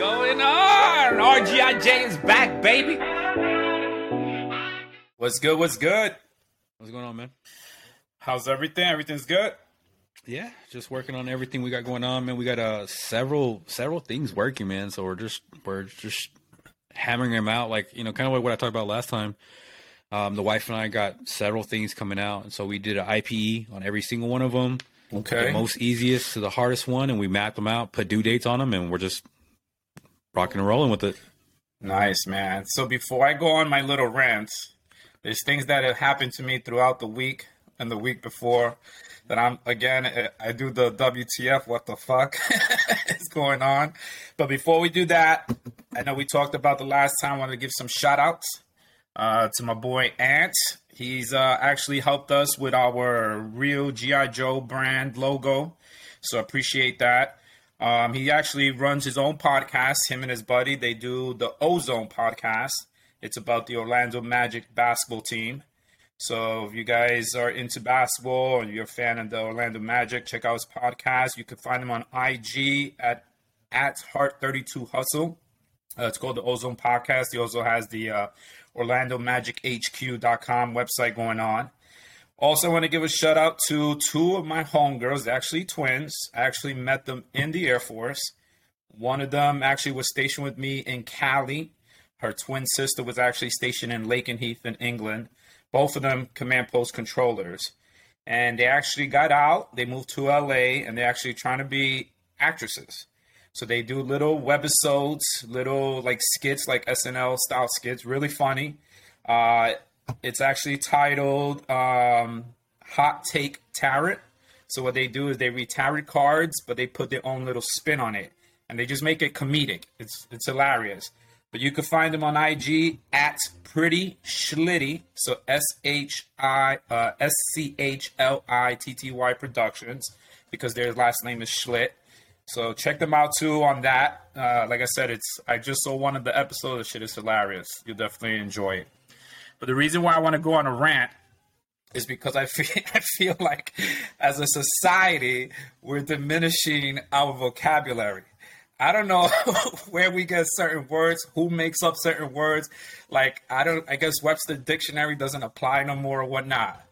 going on? RGIJ is back, baby. What's good? What's good? What's going on, man? How's everything? Everything's good. Yeah, just working on everything we got going on, man. We got uh several several things working, man. So we're just we're just hammering them out, like you know, kind of like what I talked about last time. Um, the wife and I got several things coming out, and so we did an IPE on every single one of them. Okay. The most easiest to the hardest one, and we mapped them out, put due dates on them, and we're just rocking and rolling with it. Nice, man. So before I go on my little rant, there's things that have happened to me throughout the week and the week before that I'm again I do the WTF what the fuck is going on. But before we do that, I know we talked about the last time I wanted to give some shout outs uh, to my boy Ant. He's uh, actually helped us with our real GI Joe brand logo. So appreciate that. Um, he actually runs his own podcast. Him and his buddy they do the Ozone podcast. It's about the Orlando Magic basketball team. So if you guys are into basketball and you're a fan of the Orlando Magic, check out his podcast. You can find him on IG at at Heart32 Hustle. Uh, it's called the Ozone Podcast. He also has the uh, Orlando Magic website going on. Also, I want to give a shout out to two of my homegirls, actually twins. I actually met them in the Air Force. One of them actually was stationed with me in Cali. Her twin sister was actually stationed in Lakenheath in England. Both of them command post controllers. And they actually got out, they moved to LA, and they're actually trying to be actresses. So they do little webisodes, little like skits, like SNL style skits, really funny. Uh, it's actually titled um, Hot Take Tarot. So what they do is they read tarot cards, but they put their own little spin on it, and they just make it comedic. It's it's hilarious. But you can find them on IG at Pretty Schlitty. So S H I uh, S C H L I T T Y Productions because their last name is Schlitt. So check them out too on that. Uh, like I said, it's I just saw one of the episodes. Shit is hilarious. You'll definitely enjoy it. But the reason why I want to go on a rant is because I feel I feel like as a society we're diminishing our vocabulary. I don't know where we get certain words, who makes up certain words. Like I don't I guess Webster dictionary doesn't apply no more or whatnot.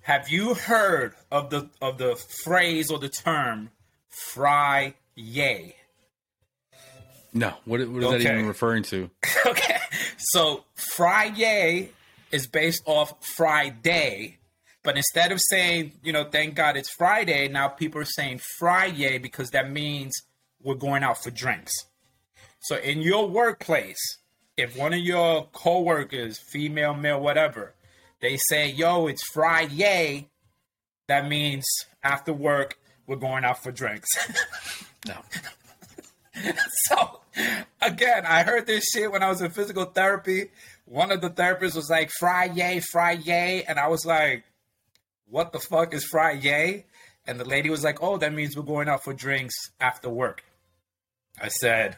Have you heard of the of the phrase or the term fry yay? No, what, what is that even referring to? okay. So Friday is based off Friday, but instead of saying, you know, thank God it's Friday, now people are saying Friday because that means we're going out for drinks. So in your workplace, if one of your coworkers, female, male, whatever, they say, yo, it's Friday, that means after work, we're going out for drinks. No. So again, I heard this shit when I was in physical therapy. One of the therapists was like, "Friyay, fry yay," and I was like, "What the fuck is Friyay?" And the lady was like, "Oh, that means we're going out for drinks after work." I said,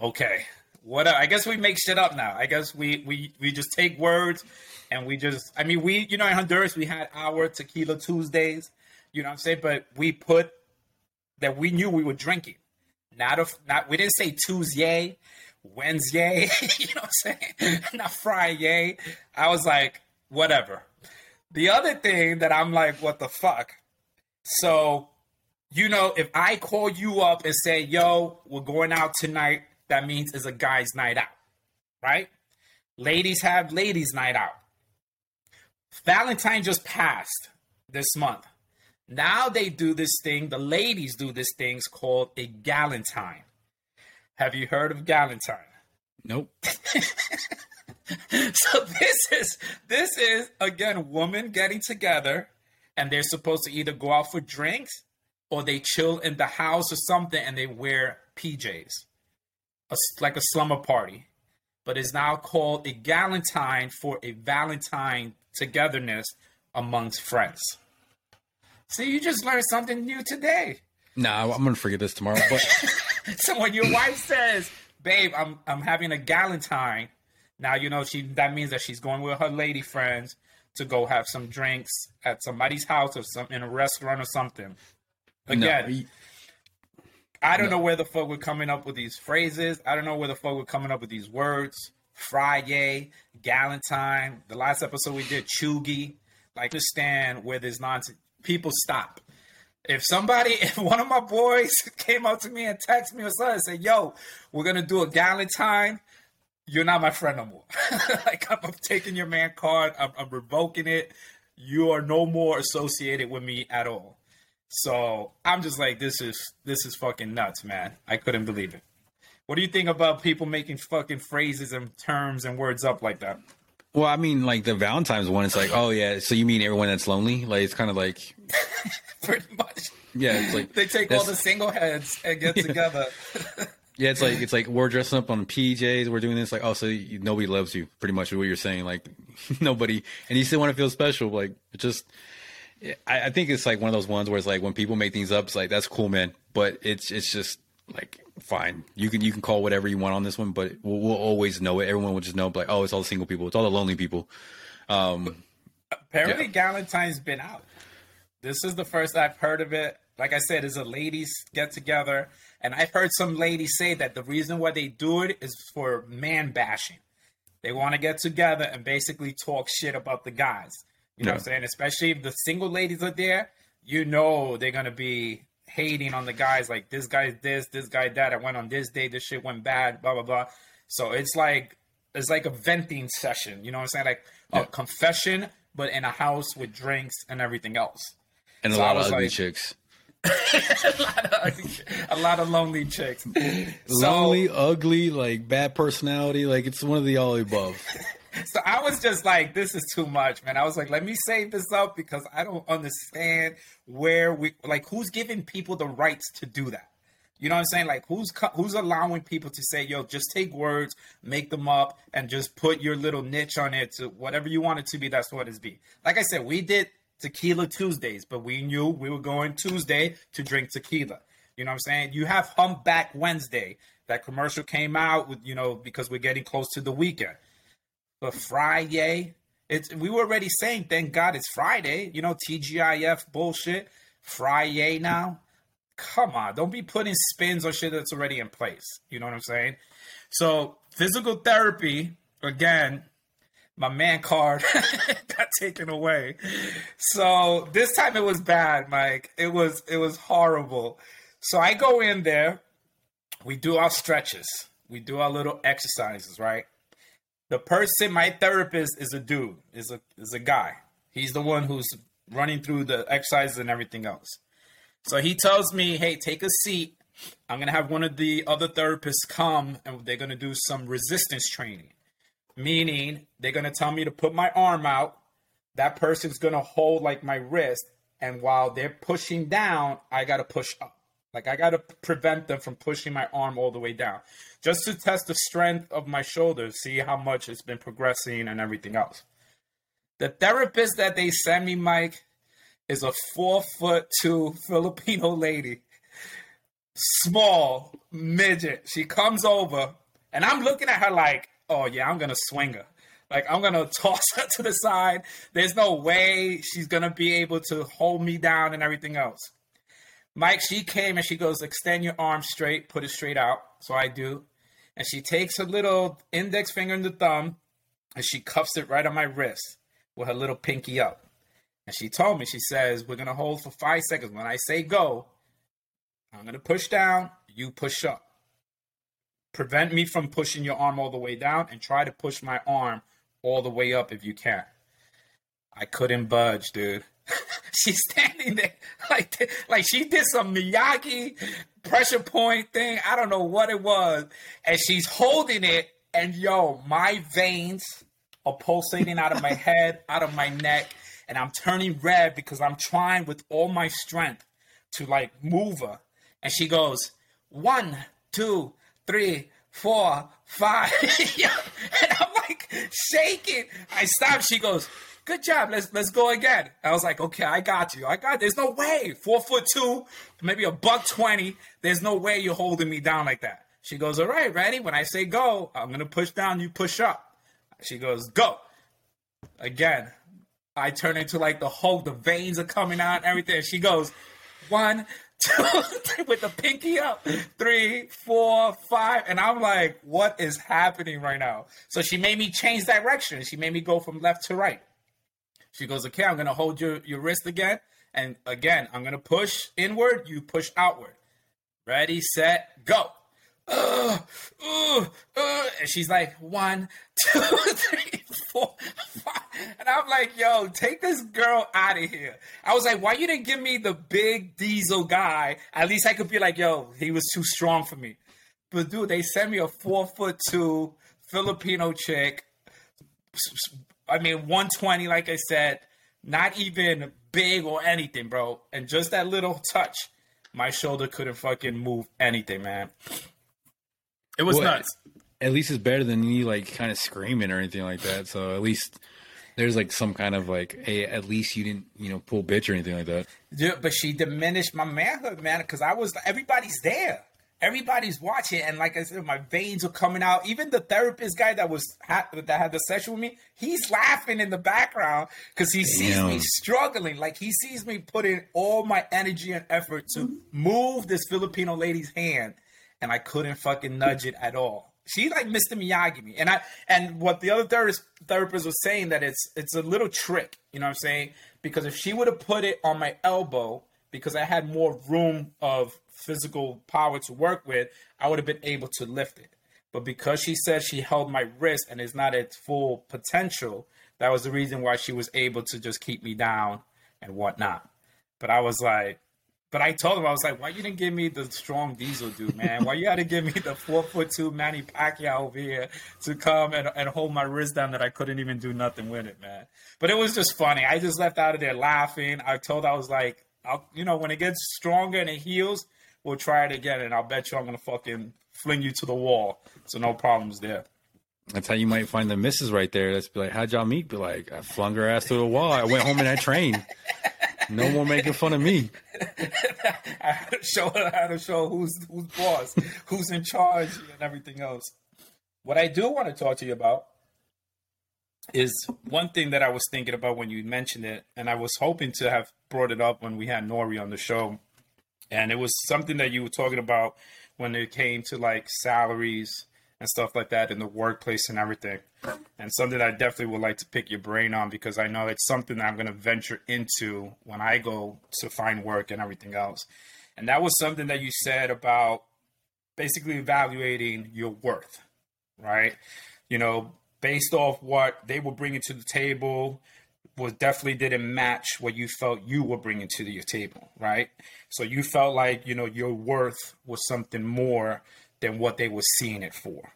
"Okay, what? I guess we make shit up now. I guess we we we just take words and we just. I mean, we you know in Honduras we had our Tequila Tuesdays. You know what I'm saying? But we put that we knew we were drinking. Not a not we didn't say Tuesday, Wednesday, you know what I'm saying? Not Friday. I was like, whatever. The other thing that I'm like, what the fuck? So, you know, if I call you up and say, yo, we're going out tonight, that means it's a guy's night out, right? Ladies have ladies' night out. Valentine just passed this month. Now they do this thing, the ladies do this thing called a galentine. Have you heard of galentine? Nope. so this is this is again women getting together and they're supposed to either go out for drinks or they chill in the house or something and they wear PJs. A, like a slumber party. But it's now called a galentine for a Valentine togetherness amongst friends. See, you just learned something new today. Nah, I'm gonna forget this tomorrow. But So when your wife says, "Babe, I'm I'm having a galentine," now you know she that means that she's going with her lady friends to go have some drinks at somebody's house or some in a restaurant or something. no, Again, y- I don't know where the fuck we're coming up with these phrases. I don't know where the fuck we're coming up with these words. Friday, Galentine. The last episode we did Chugi. Like, understand where there's nonsense. People stop. If somebody, if one of my boys came up to me and texted me or something and said, "Yo, we're gonna do a Galentine," you're not my friend no more. like I'm, I'm, taking your man card. I'm, I'm revoking it. You are no more associated with me at all. So I'm just like, this is this is fucking nuts, man. I couldn't believe it. What do you think about people making fucking phrases and terms and words up like that? Well, I mean, like the Valentine's one, it's like, oh yeah, so you mean everyone that's lonely? Like it's kind of like, pretty much. Yeah, it's like they take all the single heads and get together. yeah, it's like it's like we're dressing up on PJs. We're doing this like, oh, so you, nobody loves you. Pretty much what you're saying. Like nobody, and you still want to feel special. Like it just I, I, think it's like one of those ones where it's like when people make things up, it's like that's cool, man. But it's it's just like fine. You can you can call whatever you want on this one, but we'll, we'll always know it. Everyone will just know, like, oh, it's all the single people. It's all the lonely people. Um, Apparently, yeah. Galentine's been out. This is the first I've heard of it. Like I said, it's a ladies get together, and I've heard some ladies say that the reason why they do it is for man bashing. They want to get together and basically talk shit about the guys. You know what I'm saying? Especially if the single ladies are there, you know they're gonna be hating on the guys like this guy's this, this guy that. I went on this day, this shit went bad, blah blah blah. So it's like it's like a venting session. You know what I'm saying? Like yeah. a confession, but in a house with drinks and everything else. And so a lot of ugly like, chicks. a, lot of, a, lot of, lonely chicks. Lonely, so, ugly, like bad personality. Like it's one of the all above. so I was just like, this is too much, man. I was like, let me save this up because I don't understand where we like who's giving people the rights to do that. You know what I'm saying? Like who's who's allowing people to say, "Yo, just take words, make them up, and just put your little niche on it to whatever you want it to be." That's what it's be. Like I said, we did Tequila Tuesdays, but we knew we were going Tuesday to drink tequila. You know what I'm saying? You have Humpback Wednesday. That commercial came out with you know because we're getting close to the weekend. But Friday, it's we were already saying, thank God it's Friday. You know, TGIF bullshit. Friday now. Come on, don't be putting spins on shit that's already in place. You know what I'm saying? So physical therapy, again, my man card got taken away. So this time it was bad, Mike. It was it was horrible. So I go in there, we do our stretches, we do our little exercises, right? The person, my therapist, is a dude, is a is a guy. He's the one who's running through the exercises and everything else. So he tells me, "Hey, take a seat. I'm gonna have one of the other therapists come, and they're gonna do some resistance training. Meaning, they're gonna tell me to put my arm out. That person's gonna hold like my wrist, and while they're pushing down, I gotta push up. Like I gotta prevent them from pushing my arm all the way down, just to test the strength of my shoulders, see how much it's been progressing and everything else. The therapist that they send me, Mike, is a four foot two Filipino lady, small midget. She comes over, and I'm looking at her like, oh yeah, I'm gonna swing her. Like I'm gonna toss her to the side. There's no way she's gonna be able to hold me down and everything else. Mike, she came and she goes, extend your arm straight, put it straight out. So I do. And she takes her little index finger and the thumb and she cuffs it right on my wrist with her little pinky up. And she told me, she says, we're going to hold for five seconds. When I say go, I'm going to push down, you push up. Prevent me from pushing your arm all the way down and try to push my arm all the way up if you can. I couldn't budge, dude. she's standing there like like she did some Miyagi pressure point thing. I don't know what it was, and she's holding it. And yo, my veins are pulsating out of my head, out of my neck, and I'm turning red because I'm trying with all my strength to like move her. And she goes one, two, three, four, five, and I'm like shaking. I stop. She goes good job. Let's let's go again. I was like, okay, I got you. I got. There's no way. Four foot two, maybe a buck twenty. There's no way you're holding me down like that. She goes, all right, ready? When I say go, I'm gonna push down. You push up. She goes, go. Again, I turn into like the Hulk. The veins are coming out everything. She goes, one, two, three, with the pinky up, three, four, five, and I'm like, what is happening right now? So she made me change direction. She made me go from left to right. She goes, okay, I'm gonna hold your your wrist again, and again, I'm gonna push inward. You push outward. Ready, set, go. Uh, uh, uh, and she's like, one, two, three, four, five. And I'm like, yo, take this girl out of here. I was like, why you didn't give me the big diesel guy? At least I could be like, yo, he was too strong for me. But dude, they sent me a four foot two Filipino chick. I mean, 120, like I said, not even big or anything, bro. And just that little touch, my shoulder couldn't fucking move anything, man. It was Well, nuts. At least it's better than me like kind of screaming or anything like that. So at least there's like some kind of like, hey, at least you didn't, you know, pull bitch or anything like that. Yeah, but she diminished my manhood, man, because I was everybody's there. Everybody's watching, and like I said, my veins are coming out. Even the therapist guy that was ha- that had the session with me, he's laughing in the background because he sees me struggling. Like he sees me putting all my energy and effort to move this Filipino lady's hand, and I couldn't fucking nudge it at all. She like Mr. Miyagi me, and I and what the other therapist therapist was saying that it's it's a little trick, you know what I'm saying? Because if she would have put it on my elbow, because I had more room of physical power to work with, I would have been able to lift it. But because she said she held my wrist and is not at full potential, that was the reason why she was able to just keep me down and whatnot. But I was like, but I told him I was like, why you didn't give me the strong diesel dude, man? Why you had to give me the four foot two Manny Pacquiao over here to come and, and hold my wrist down that I couldn't even do nothing with it, man. But it was just funny. I just left out of there laughing. I told I was like, I'll, you know, when it gets stronger and it heals, we'll try it again, and I'll bet you I'm gonna fucking fling you to the wall. So no problems there. That's how you might find the missus right there. That's be like, how'd y'all meet? Be like, I flung her ass to the wall. I went home and I trained. No more making fun of me. I had to show I had to show who's who's boss, who's in charge, and everything else. What I do want to talk to you about is one thing that I was thinking about when you mentioned it, and I was hoping to have brought it up when we had Nori on the show, and it was something that you were talking about when it came to like salaries and stuff like that in the workplace and everything, and something I definitely would like to pick your brain on because I know it's something that I'm going to venture into when I go to find work and everything else, and that was something that you said about basically evaluating your worth, right? You know, based off what they were bringing to the table was definitely didn't match what you felt you were bringing to your table, right? So you felt like, you know, your worth was something more than what they were seeing it for.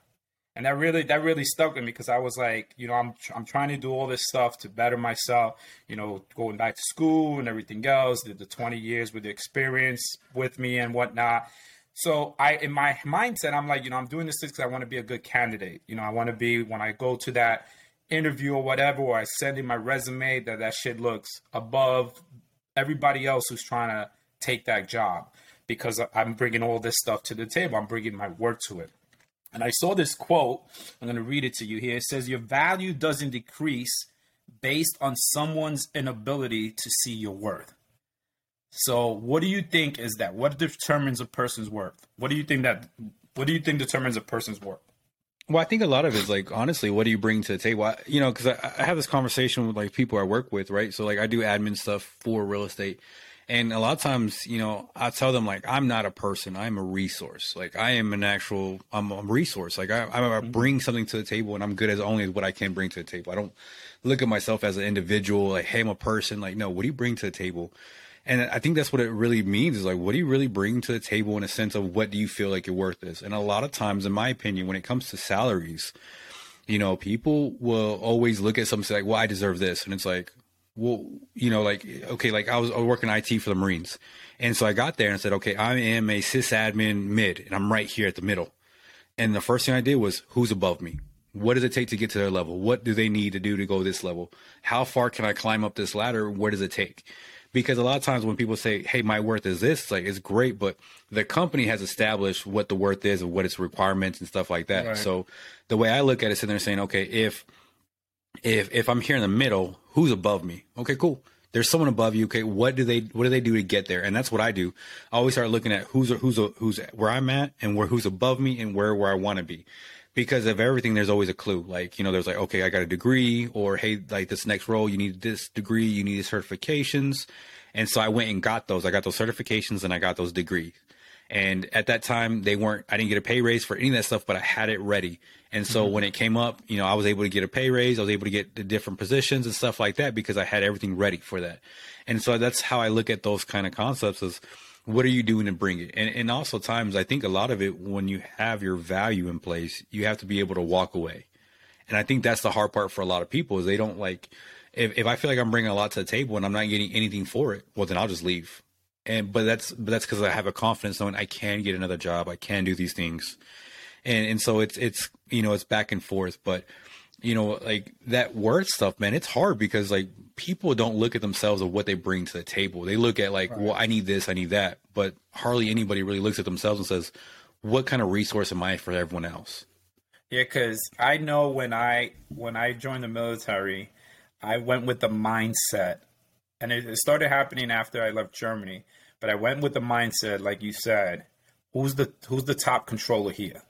And that really that really stuck with me because I was like, you know, I'm I'm trying to do all this stuff to better myself, you know, going back to school and everything else, did the 20 years with the experience with me and whatnot. So I, in my mindset, I'm like, you know, I'm doing this because I want to be a good candidate. You know, I want to be when I go to that interview or whatever, or I send in my resume, that that shit looks above everybody else who's trying to take that job because I'm bringing all this stuff to the table. I'm bringing my work to it. And I saw this quote. I'm going to read it to you here. It says, Your value doesn't decrease based on someone's inability to see your worth. So, what do you think is that? What determines a person's worth? What do you think that? What do you think determines a person's worth? Well, I think a lot of it is like honestly, what do you bring to the table? I, you know, because I, I have this conversation with like people I work with, right? So like I do admin stuff for real estate, and a lot of times, you know, I tell them like I'm not a person, I'm a resource. Like I am an actual, I'm a resource. Like I, I mm-hmm. bring something to the table, and I'm good as only as what I can bring to the table. I don't look at myself as an individual. Like hey, I'm a person. Like no, what do you bring to the table? And I think that's what it really means is like, what do you really bring to the table in a sense of what do you feel like your worth is? And a lot of times, in my opinion, when it comes to salaries, you know, people will always look at something like, well, I deserve this. And it's like, well, you know, like, okay, like I was, I was working IT for the Marines. And so I got there and said, okay, I am a sysadmin mid and I'm right here at the middle. And the first thing I did was who's above me? What does it take to get to their level? What do they need to do to go this level? How far can I climb up this ladder? What does it take? Because a lot of times when people say, "Hey, my worth is this," it's like it's great, but the company has established what the worth is and what its requirements and stuff like that. Right. So the way I look at it, sitting there saying, "Okay, if if if I'm here in the middle, who's above me? Okay, cool. there's someone above you. Okay, what do they what do they do to get there? And that's what I do. I always start looking at who's who's who's where I'm at and where who's above me and where where I want to be. Because of everything, there's always a clue. Like you know, there's like okay, I got a degree, or hey, like this next role, you need this degree, you need certifications, and so I went and got those. I got those certifications and I got those degrees. And at that time, they weren't. I didn't get a pay raise for any of that stuff, but I had it ready. And so mm-hmm. when it came up, you know, I was able to get a pay raise. I was able to get the different positions and stuff like that because I had everything ready for that. And so that's how I look at those kind of concepts is what are you doing to bring it? And, and also times, I think a lot of it, when you have your value in place, you have to be able to walk away. And I think that's the hard part for a lot of people is they don't like, if, if I feel like I'm bringing a lot to the table and I'm not getting anything for it, well, then I'll just leave. And, but that's, but that's because I have a confidence knowing I can get another job. I can do these things and and so it's it's you know it's back and forth but you know like that word stuff man it's hard because like people don't look at themselves of what they bring to the table they look at like right. well i need this i need that but hardly anybody really looks at themselves and says what kind of resource am i for everyone else yeah because i know when i when i joined the military i went with the mindset and it, it started happening after i left germany but i went with the mindset like you said who's the who's the top controller here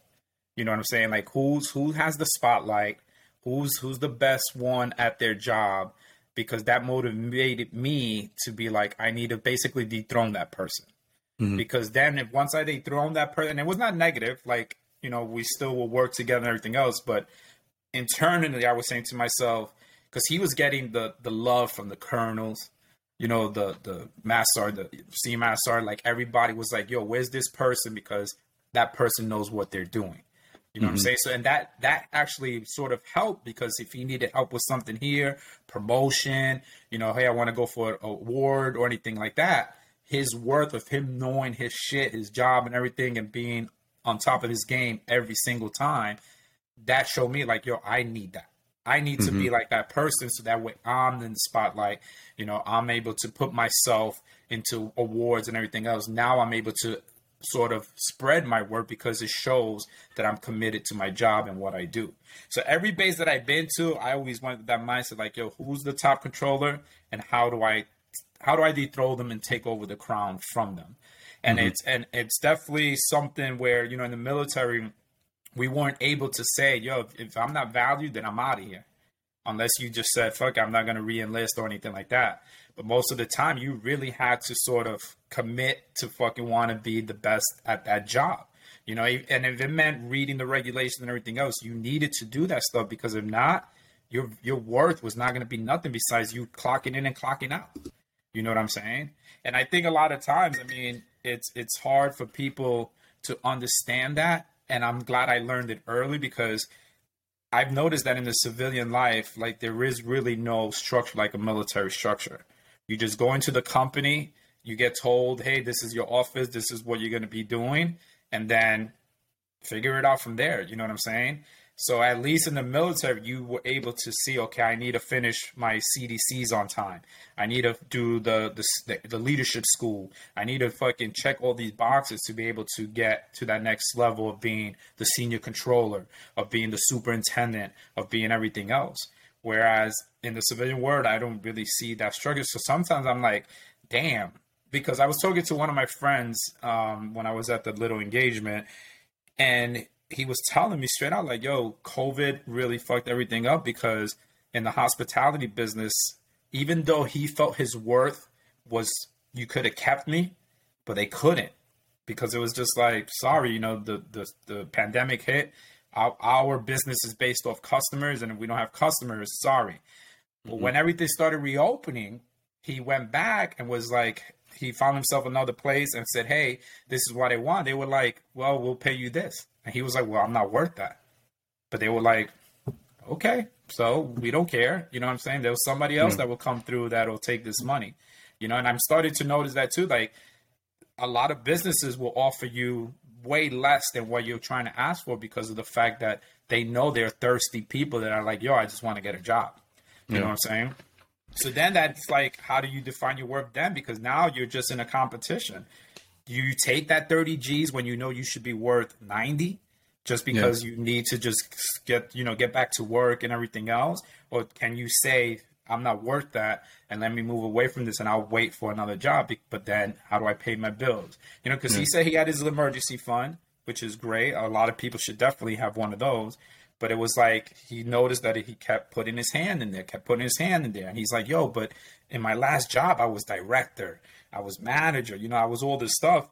you know what I'm saying? Like who's who has the spotlight? Who's who's the best one at their job? Because that motivated me to be like, I need to basically dethrone that person. Mm-hmm. Because then, if once I dethrone that person, it was not negative. Like you know, we still will work together and everything else. But internally, I was saying to myself, because he was getting the the love from the colonels, you know, the the master, the senior master, like everybody was like, "Yo, where's this person?" Because that person knows what they're doing. You know mm-hmm. what I'm mm-hmm. saying? So and that that actually sort of helped because if he needed help with something here, promotion, you know, hey, I want to go for an award or anything like that, his worth of him knowing his shit, his job and everything and being on top of his game every single time, that showed me like, yo, I need that. I need mm-hmm. to be mm-hmm. like that person so that way I'm in the spotlight. You know, I'm able to put myself into awards and everything else. Now I'm able to sort of spread my work because it shows that I'm committed to my job and what I do. So every base that I've been to, I always wanted that mindset like, yo, who's the top controller and how do I how do I dethrone them and take over the crown from them? And mm-hmm. it's and it's definitely something where, you know, in the military we weren't able to say, yo, if I'm not valued, then I'm out of here. Unless you just said, fuck, I'm not gonna re enlist or anything like that. But most of the time, you really had to sort of commit to fucking want to be the best at that job. You know, and if it meant reading the regulations and everything else, you needed to do that stuff because if not, your your worth was not going to be nothing besides you clocking in and clocking out. You know what I'm saying? And I think a lot of times, I mean, it's it's hard for people to understand that, and I'm glad I learned it early because I've noticed that in the civilian life, like there is really no structure like a military structure. You just go into the company, you get told, hey, this is your office, this is what you're going to be doing, and then figure it out from there. You know what I'm saying? So at least in the military, you were able to see, okay, I need to finish my CDCs on time. I need to do the, the the leadership school. I need to fucking check all these boxes to be able to get to that next level of being the senior controller, of being the superintendent, of being everything else. Whereas in the civilian world, I don't really see that struggle. So sometimes I'm like, damn, because I was talking to one of my friends um, when I was at the little engagement, and he was telling me straight out, like, yo, COVID really fucked everything up because in the hospitality business, even though he felt his worth was, you could have kept me, but they couldn't because it was just like, sorry, you know, the, the, the pandemic hit our, our business is based off customers, and if we don't have customers, sorry. Mm-hmm. But when everything started reopening, he went back and was like, he found himself another place and said, "Hey, this is what I want." They were like, "Well, we'll pay you this," and he was like, "Well, I'm not worth that." But they were like, "Okay, so we don't care." You know what I'm saying? There was somebody else mm-hmm. that will come through that will take this money. You know, and I'm starting to notice that too. Like a lot of businesses will offer you way less than what you're trying to ask for because of the fact that they know they're thirsty people that are like, yo, I just want to get a job. You yeah. know what I'm saying? So then that's like, how do you define your worth then? Because now you're just in a competition. Do you take that 30 G's when you know you should be worth 90 just because yeah. you need to just get, you know, get back to work and everything else? Or can you say, I'm not worth that, and let me move away from this, and I'll wait for another job. But then, how do I pay my bills? You know, because he said he had his emergency fund, which is great. A lot of people should definitely have one of those. But it was like he noticed that he kept putting his hand in there, kept putting his hand in there, and he's like, "Yo, but in my last job, I was director, I was manager, you know, I was all this stuff."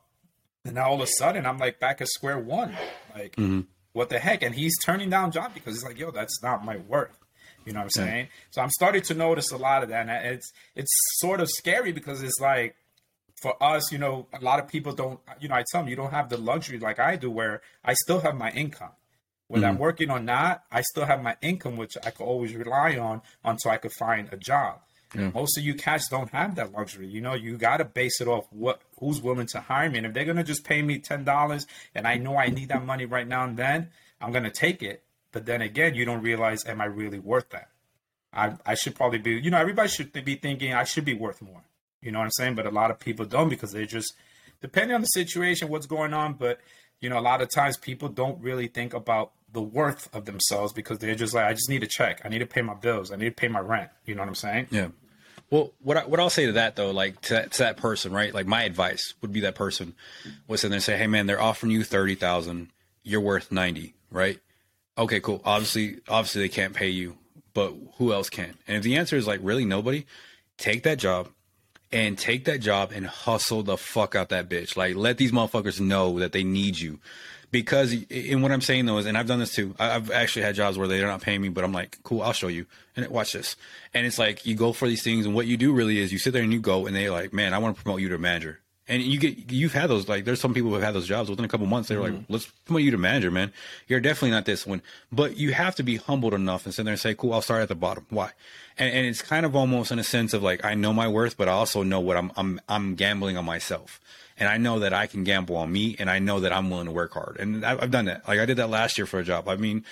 And now all of a sudden, I'm like back at square one. Like, mm-hmm. what the heck? And he's turning down job because he's like, "Yo, that's not my worth." You know what I'm saying? So I'm starting to notice a lot of that, and it's it's sort of scary because it's like for us, you know, a lot of people don't. You know, I tell them you don't have the luxury like I do, where I still have my income. Whether mm-hmm. I'm working or not, I still have my income, which I could always rely on until I could find a job. Yeah. Most of you cats don't have that luxury. You know, you got to base it off what who's willing to hire me. And if they're gonna just pay me ten dollars, and I know I need that money right now and then, I'm gonna take it. But then again, you don't realize, am I really worth that? I I should probably be. You know, everybody should be thinking I should be worth more. You know what I'm saying? But a lot of people don't because they just depending on the situation, what's going on. But you know, a lot of times people don't really think about the worth of themselves because they're just like, I just need a check. I need to pay my bills. I need to pay my rent. You know what I'm saying? Yeah. Well, what I, what I'll say to that though, like to that, to that person, right? Like my advice would be that person was in there and say, hey man, they're offering you thirty thousand, you're worth ninety, right? Okay, cool. Obviously, obviously they can't pay you, but who else can? And if the answer is like really nobody, take that job, and take that job and hustle the fuck out that bitch. Like let these motherfuckers know that they need you. Because in what I'm saying though is, and I've done this too. I've actually had jobs where they're not paying me, but I'm like, cool, I'll show you. And watch this. And it's like you go for these things, and what you do really is you sit there and you go, and they're like, man, I want to promote you to manager. And you get you've had those like there's some people who have had those jobs within a couple months. They're mm-hmm. like, let's promote you to manager, man. You're definitely not this one, but you have to be humbled enough and sit there and say, cool, I'll start at the bottom. Why? and, and it's kind of almost in a sense of like I know my worth, but I also know what I'm I'm I'm gambling on myself, and I know that I can gamble on me, and I know that I'm willing to work hard, and I've, I've done that. Like I did that last year for a job. I mean,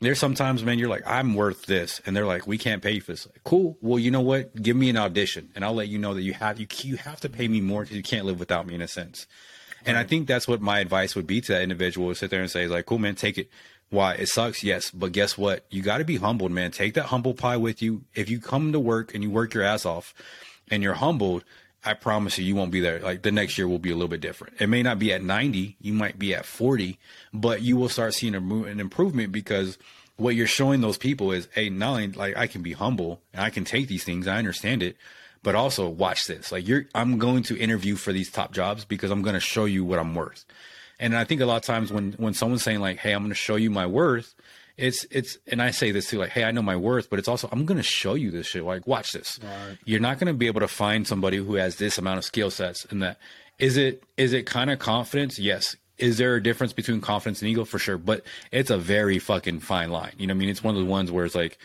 there's sometimes, man, you're like, I'm worth this, and they're like, we can't pay you for this. Like, cool. Well, you know what? Give me an audition, and I'll let you know that you have you you have to pay me more because you can't live without me in a sense. And I think that's what my advice would be to that individual: sit there and say, like, cool, man, take it. Why it sucks, yes, but guess what? You got to be humbled, man. Take that humble pie with you. If you come to work and you work your ass off, and you're humbled, I promise you, you won't be there. Like the next year will be a little bit different. It may not be at 90, you might be at 40, but you will start seeing a, an improvement because what you're showing those people is, hey, not only like I can be humble and I can take these things, I understand it, but also watch this. Like you're, I'm going to interview for these top jobs because I'm going to show you what I'm worth. And I think a lot of times when when someone's saying like, "Hey, I'm going to show you my worth," it's it's and I say this too, like, "Hey, I know my worth," but it's also I'm going to show you this shit. Like, watch this. Right. You're not going to be able to find somebody who has this amount of skill sets and that. Is it is it kind of confidence? Yes. Is there a difference between confidence and ego for sure? But it's a very fucking fine line. You know, I mean, it's one of the ones where it's like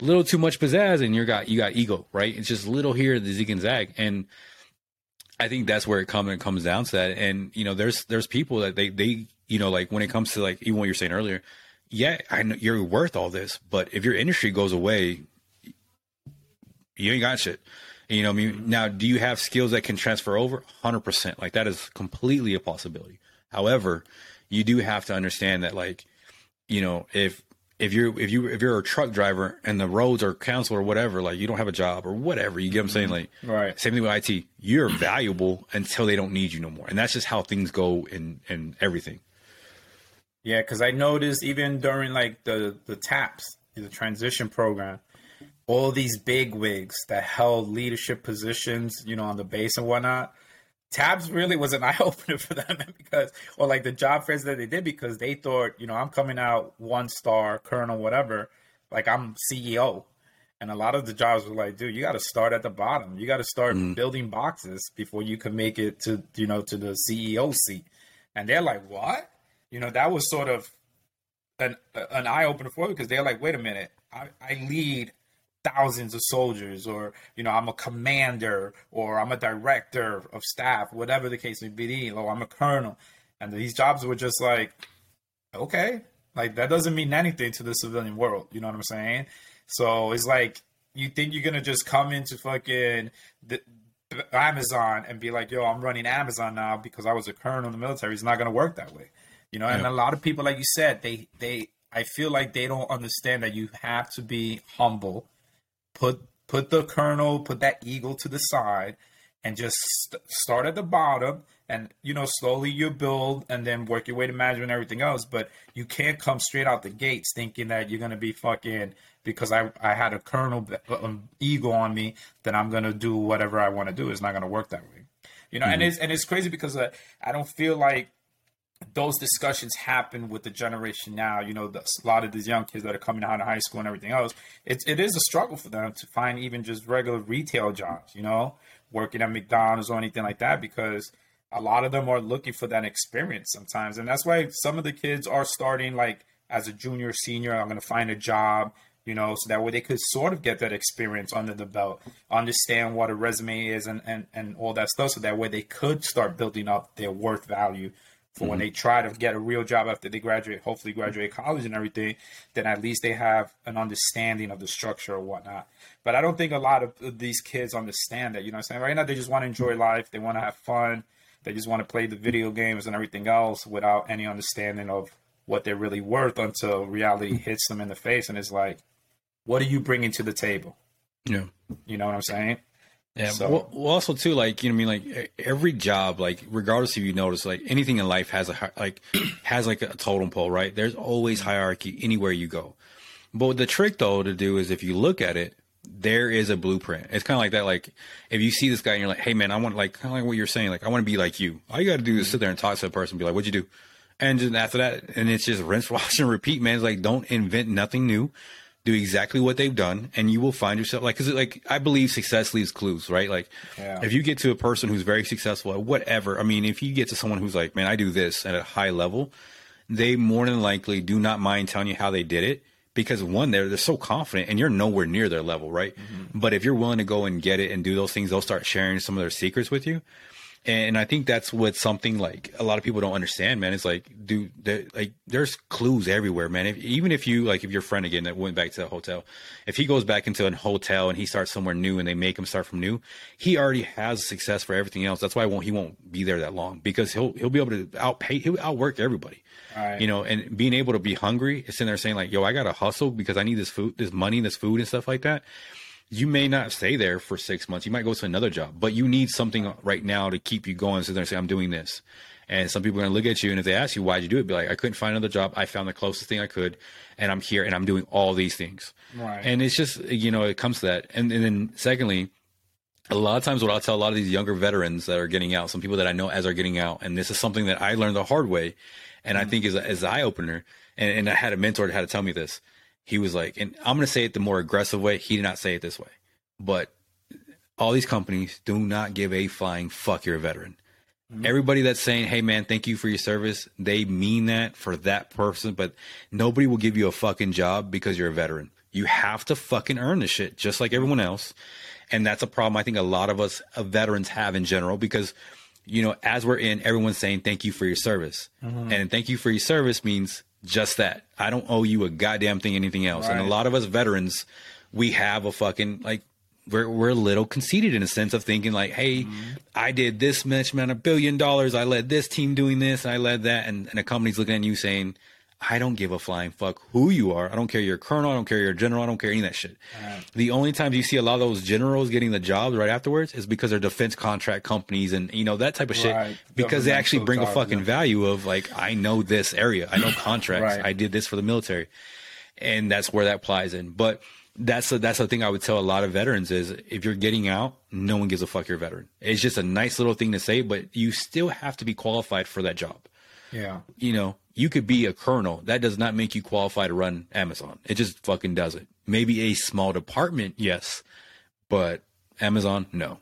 a little too much pizzazz, and you got you got ego, right? It's just little here, the zig and zag, and I think that's where it comes and comes down to that. And you know, there's there's people that they they you know like when it comes to like even what you're saying earlier, yeah, I know you're worth all this, but if your industry goes away, you ain't got shit. You know, I mean, now do you have skills that can transfer over? Hundred percent, like that is completely a possibility. However, you do have to understand that, like, you know, if if you're if you if you're a truck driver and the roads are canceled or whatever, like you don't have a job or whatever, you get what I'm saying? Mm-hmm. Like right. Same thing with IT. You're valuable until they don't need you no more. And that's just how things go in in everything. Yeah, because I noticed even during like the the TAPS, the transition program, all these big wigs that held leadership positions, you know, on the base and whatnot, TAPS really was an eye opener for them because, or like the job fairs that they did because they thought, you know, I'm coming out one star, colonel, whatever, like I'm CEO. And a lot of the jobs were like, dude, you got to start at the bottom. You got to start mm. building boxes before you can make it to, you know, to the CEO seat. And they're like, what? You know, that was sort of an an eye opener for me because they're like, wait a minute, I, I lead thousands of soldiers or you know i'm a commander or i'm a director of staff whatever the case may be or i'm a colonel. And these jobs were just like okay like that doesn't mean anything to the civilian world. You know what i'm saying? So it's like you think you're gonna just come into fucking the, amazon and be like yo i'm running amazon now because i was a colonel in the military. It's not gonna work that way you know and a lot of people like you said they they I feel like they don't understand that you have to be humble put put the colonel, put that eagle to the side, and just st- start at the bottom. And you know, slowly you build, and then work your way to management and everything else. But you can't come straight out the gates thinking that you're gonna be fucking because I I had a colonel um, ego on me that I'm gonna do whatever I want to do. It's not gonna work that way. You know, mm-hmm. and it's and it's crazy because uh, I don't feel like those discussions happen with the generation now. You know, the, a lot of these young kids that are coming out of high school and everything else. It, it is a struggle for them to find even just regular retail jobs. You know, working at McDonald's or anything like that because a lot of them are looking for that experience sometimes, and that's why some of the kids are starting like as a junior, senior. I'm going to find a job. You know, so that way they could sort of get that experience under the belt, understand what a resume is, and, and, and all that stuff. So that way they could start building up their worth value for mm-hmm. when they try to get a real job after they graduate, hopefully graduate college and everything, then at least they have an understanding of the structure or whatnot. But I don't think a lot of these kids understand that. You know what I'm saying? Right now, they just want to enjoy life. They want to have fun. They just want to play the video games and everything else without any understanding of what they're really worth until reality hits them in the face and it's like, what are you bringing to the table? Yeah. You know what I'm saying? Yeah. So. Well, well, also too, like you know, I mean, like every job, like regardless if you notice, like anything in life has a like has like a totem pole, right? There's always mm-hmm. hierarchy anywhere you go. But the trick though to do is if you look at it, there is a blueprint. It's kind of like that. Like if you see this guy and you're like, hey man, I want like kind of like what you're saying. Like I want to be like you. All you got to do is mm-hmm. sit there and talk to a person, and be like, what'd you do? And just after that, and it's just rinse, wash, and repeat. Man, it's like don't invent nothing new do exactly what they've done and you will find yourself like because like i believe success leaves clues right like yeah. if you get to a person who's very successful at whatever i mean if you get to someone who's like man i do this at a high level they more than likely do not mind telling you how they did it because one they're they're so confident and you're nowhere near their level right mm-hmm. but if you're willing to go and get it and do those things they'll start sharing some of their secrets with you and I think that's what something like a lot of people don't understand, man. It's like, dude, like there's clues everywhere, man. If, even if you like, if your friend again that went back to the hotel, if he goes back into a hotel and he starts somewhere new and they make him start from new, he already has success for everything else. That's why won't he won't be there that long because he'll he'll be able to outpay, he'll outwork everybody. Right. You know, and being able to be hungry, sitting there saying like, "Yo, I gotta hustle because I need this food, this money, this food, and stuff like that." You may not stay there for six months. You might go to another job, but you need something right now to keep you going. So they're say, I'm doing this. And some people are going to look at you. And if they ask you, why'd you do it? Be like, I couldn't find another job. I found the closest thing I could and I'm here and I'm doing all these things. Right. And it's just, you know, it comes to that. And, and then secondly, a lot of times what I'll tell a lot of these younger veterans that are getting out, some people that I know as are getting out, and this is something that I learned the hard way. And mm-hmm. I think is, is eye opener. And, and I had a mentor that had to tell me this he was like, and I'm going to say it the more aggressive way. He did not say it this way, but all these companies do not give a flying fuck you're a veteran. Mm-hmm. Everybody that's saying, "Hey man, thank you for your service," they mean that for that person, but nobody will give you a fucking job because you're a veteran. You have to fucking earn the shit just like everyone else. And that's a problem I think a lot of us uh, veterans have in general because you know, as we're in, everyone's saying thank you for your service. Mm-hmm. And thank you for your service means just that. I don't owe you a goddamn thing, anything else. Right. And a lot of us veterans, we have a fucking like we're we're a little conceited in a sense of thinking like, hey, mm-hmm. I did this much amount of billion dollars, I led this team doing this, I led that, and, and a company's looking at you saying, I don't give a flying fuck who you are. I don't care you're a colonel. I don't care you're a general. I don't care any of that shit. Right. The only times you see a lot of those generals getting the jobs right afterwards is because they're defense contract companies and you know that type of shit. Right. Because they actually bring a fucking yeah. value of like I know this area. I know contracts. right. I did this for the military, and that's where that applies in. But that's the, that's the thing I would tell a lot of veterans is if you're getting out, no one gives a fuck you're a veteran. It's just a nice little thing to say, but you still have to be qualified for that job. Yeah. You know, you could be a colonel. That does not make you qualify to run Amazon. It just fucking doesn't. Maybe a small department, yes, but Amazon, no.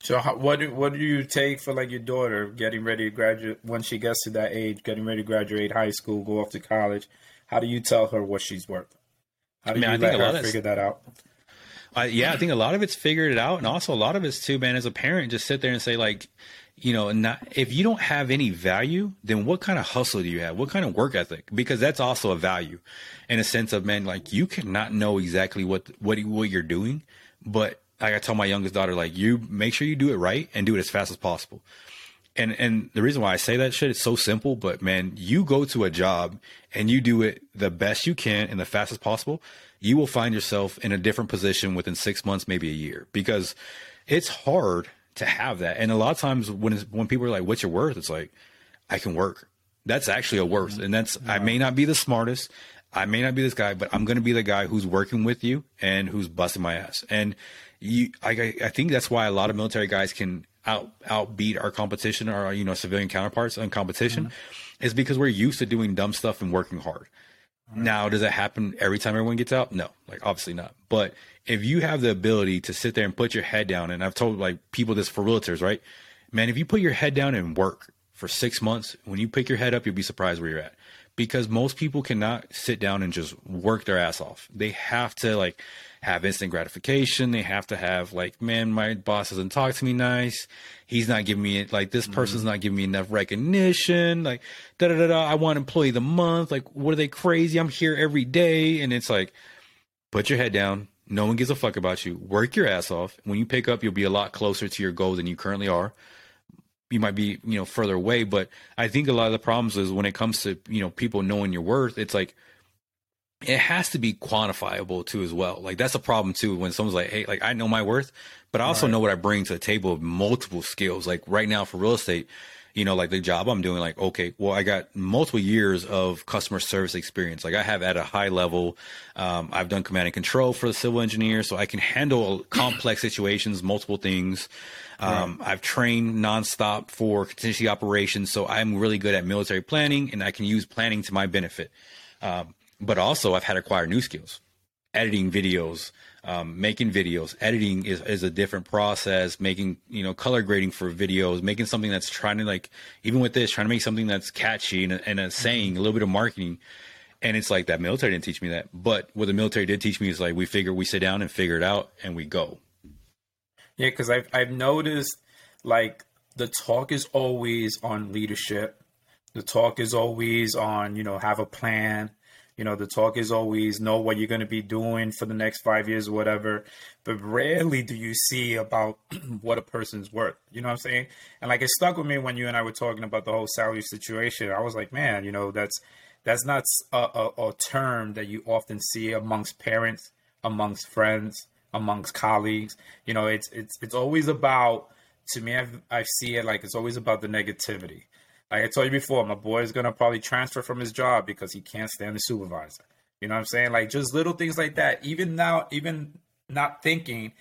So, how, what do what do you take for like your daughter getting ready to graduate when she gets to that age, getting ready to graduate high school, go off to college? How do you tell her what she's worth? How do I mean, you I let her figure that out? Uh, yeah, I think a lot of it's figured it out, and also a lot of it's too, man. As a parent, just sit there and say like, you know, not if you don't have any value, then what kind of hustle do you have? What kind of work ethic? Because that's also a value, in a sense of man, like you cannot know exactly what what what you're doing, but like I tell my youngest daughter, like you make sure you do it right and do it as fast as possible. and and the reason why I say that shit is so simple, but man, you go to a job and you do it the best you can and the fastest possible, you will find yourself in a different position within six months, maybe a year, because it's hard to have that. And a lot of times when when people are like, "What's your worth?" It's like, I can work. That's actually a worth, and that's I may not be the smartest. I may not be this guy, but I'm going to be the guy who's working with you and who's busting my ass. And you, I, I think that's why a lot of military guys can out outbeat our competition, our you know civilian counterparts in competition, mm-hmm. is because we're used to doing dumb stuff and working hard. Now, does that happen every time everyone gets out? No, like obviously not. But if you have the ability to sit there and put your head down, and I've told like people this for realtors, right? Man, if you put your head down and work for six months, when you pick your head up, you'll be surprised where you're at. Because most people cannot sit down and just work their ass off. They have to like have instant gratification. They have to have like, man, my boss doesn't talk to me nice. He's not giving me like this person's mm-hmm. not giving me enough recognition. Like da da da da. I want employee of the month. Like, what are they crazy? I'm here every day, and it's like, put your head down. No one gives a fuck about you. Work your ass off. When you pick up, you'll be a lot closer to your goal than you currently are. You might be, you know, further away, but I think a lot of the problems is when it comes to, you know, people knowing your worth, it's like it has to be quantifiable too as well. Like that's a problem too when someone's like, "Hey, like I know my worth, but I also right. know what I bring to the table of multiple skills." Like right now for real estate, you know, like the job I'm doing, like, okay, well, I got multiple years of customer service experience. Like I have at a high level, um, I've done command and control for the civil engineer, so I can handle complex situations, multiple things. Um, right. I've trained nonstop for contingency operations, so I'm really good at military planning, and I can use planning to my benefit. Um, but also I've had to acquire new skills, editing videos, um, making videos. Editing is, is a different process. Making you know color grading for videos, making something that's trying to like even with this, trying to make something that's catchy and a, and a saying, a little bit of marketing. And it's like that military didn't teach me that, but what the military did teach me is like we figure we sit down and figure it out and we go. Yeah, because I've I've noticed like the talk is always on leadership. The talk is always on you know have a plan you know, the talk is always know what you're going to be doing for the next five years or whatever. But rarely do you see about what a person's worth. You know what I'm saying? And like it stuck with me when you and I were talking about the whole salary situation. I was like, man, you know, that's that's not a, a, a term that you often see amongst parents, amongst friends, amongst colleagues. You know, it's it's it's always about to me. I've, I see it like it's always about the negativity. Like I told you before, my boy is gonna probably transfer from his job because he can't stand the supervisor. You know what I'm saying? Like just little things like that. Even now, even not thinking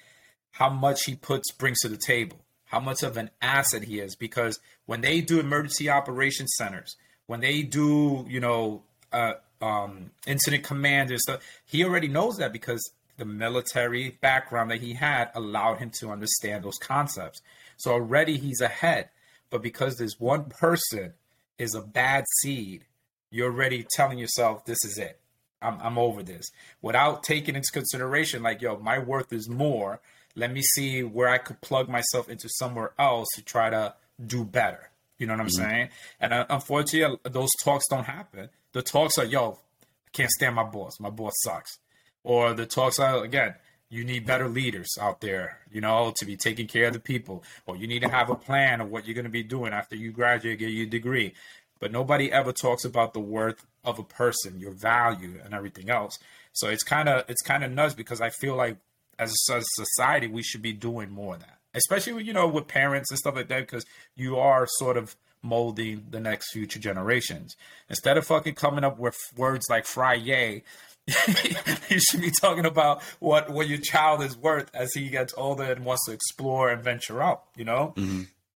how much he puts brings to the table, how much of an asset he is. Because when they do emergency operations centers, when they do, you know, uh, um, incident command and stuff, he already knows that because the military background that he had allowed him to understand those concepts. So already he's ahead. But because this one person is a bad seed, you're already telling yourself, this is it. I'm, I'm over this without taking into consideration, like, yo, my worth is more. Let me see where I could plug myself into somewhere else to try to do better. You know what I'm mm-hmm. saying? And uh, unfortunately, uh, those talks don't happen. The talks are, yo, I can't stand my boss. My boss sucks. Or the talks are, again, you need better leaders out there, you know, to be taking care of the people, or you need to have a plan of what you're going to be doing after you graduate, get your degree. But nobody ever talks about the worth of a person, your value, and everything else. So it's kind of it's kind of nuts because I feel like as a society we should be doing more of that, especially you know with parents and stuff like that, because you are sort of molding the next future generations. Instead of fucking coming up with words like "Friyay," you should be talking about what what your child is worth as he gets older and wants to explore and venture out. You know, mm-hmm.